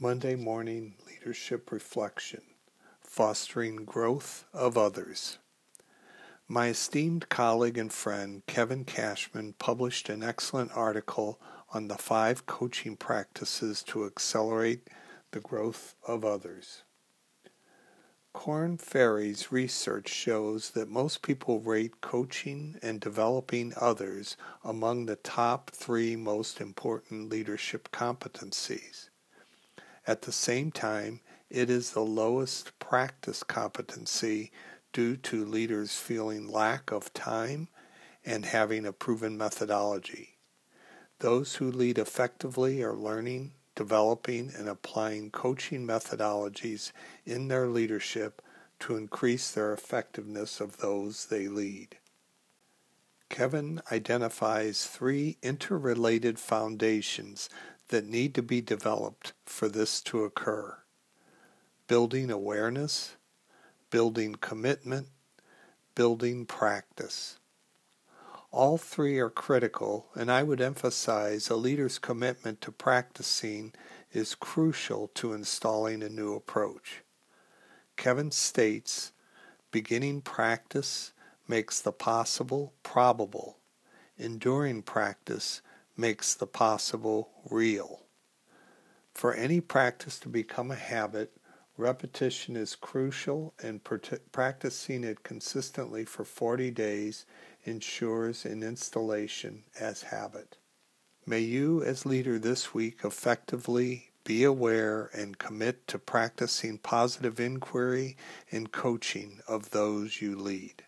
Monday Morning Leadership Reflection Fostering Growth of Others. My esteemed colleague and friend Kevin Cashman published an excellent article on the five coaching practices to accelerate the growth of others. Korn Ferry's research shows that most people rate coaching and developing others among the top three most important leadership competencies. At the same time, it is the lowest practice competency due to leaders feeling lack of time and having a proven methodology. Those who lead effectively are learning, developing, and applying coaching methodologies in their leadership to increase their effectiveness of those they lead. Kevin identifies three interrelated foundations that need to be developed for this to occur. Building awareness, building commitment, building practice. All three are critical, and I would emphasize a leader's commitment to practicing is crucial to installing a new approach. Kevin states, beginning practice makes the possible probable. Enduring practice makes the possible real. For any practice to become a habit, repetition is crucial and practicing it consistently for 40 days ensures an installation as habit. May you, as leader this week, effectively be aware and commit to practicing positive inquiry and coaching of those you lead.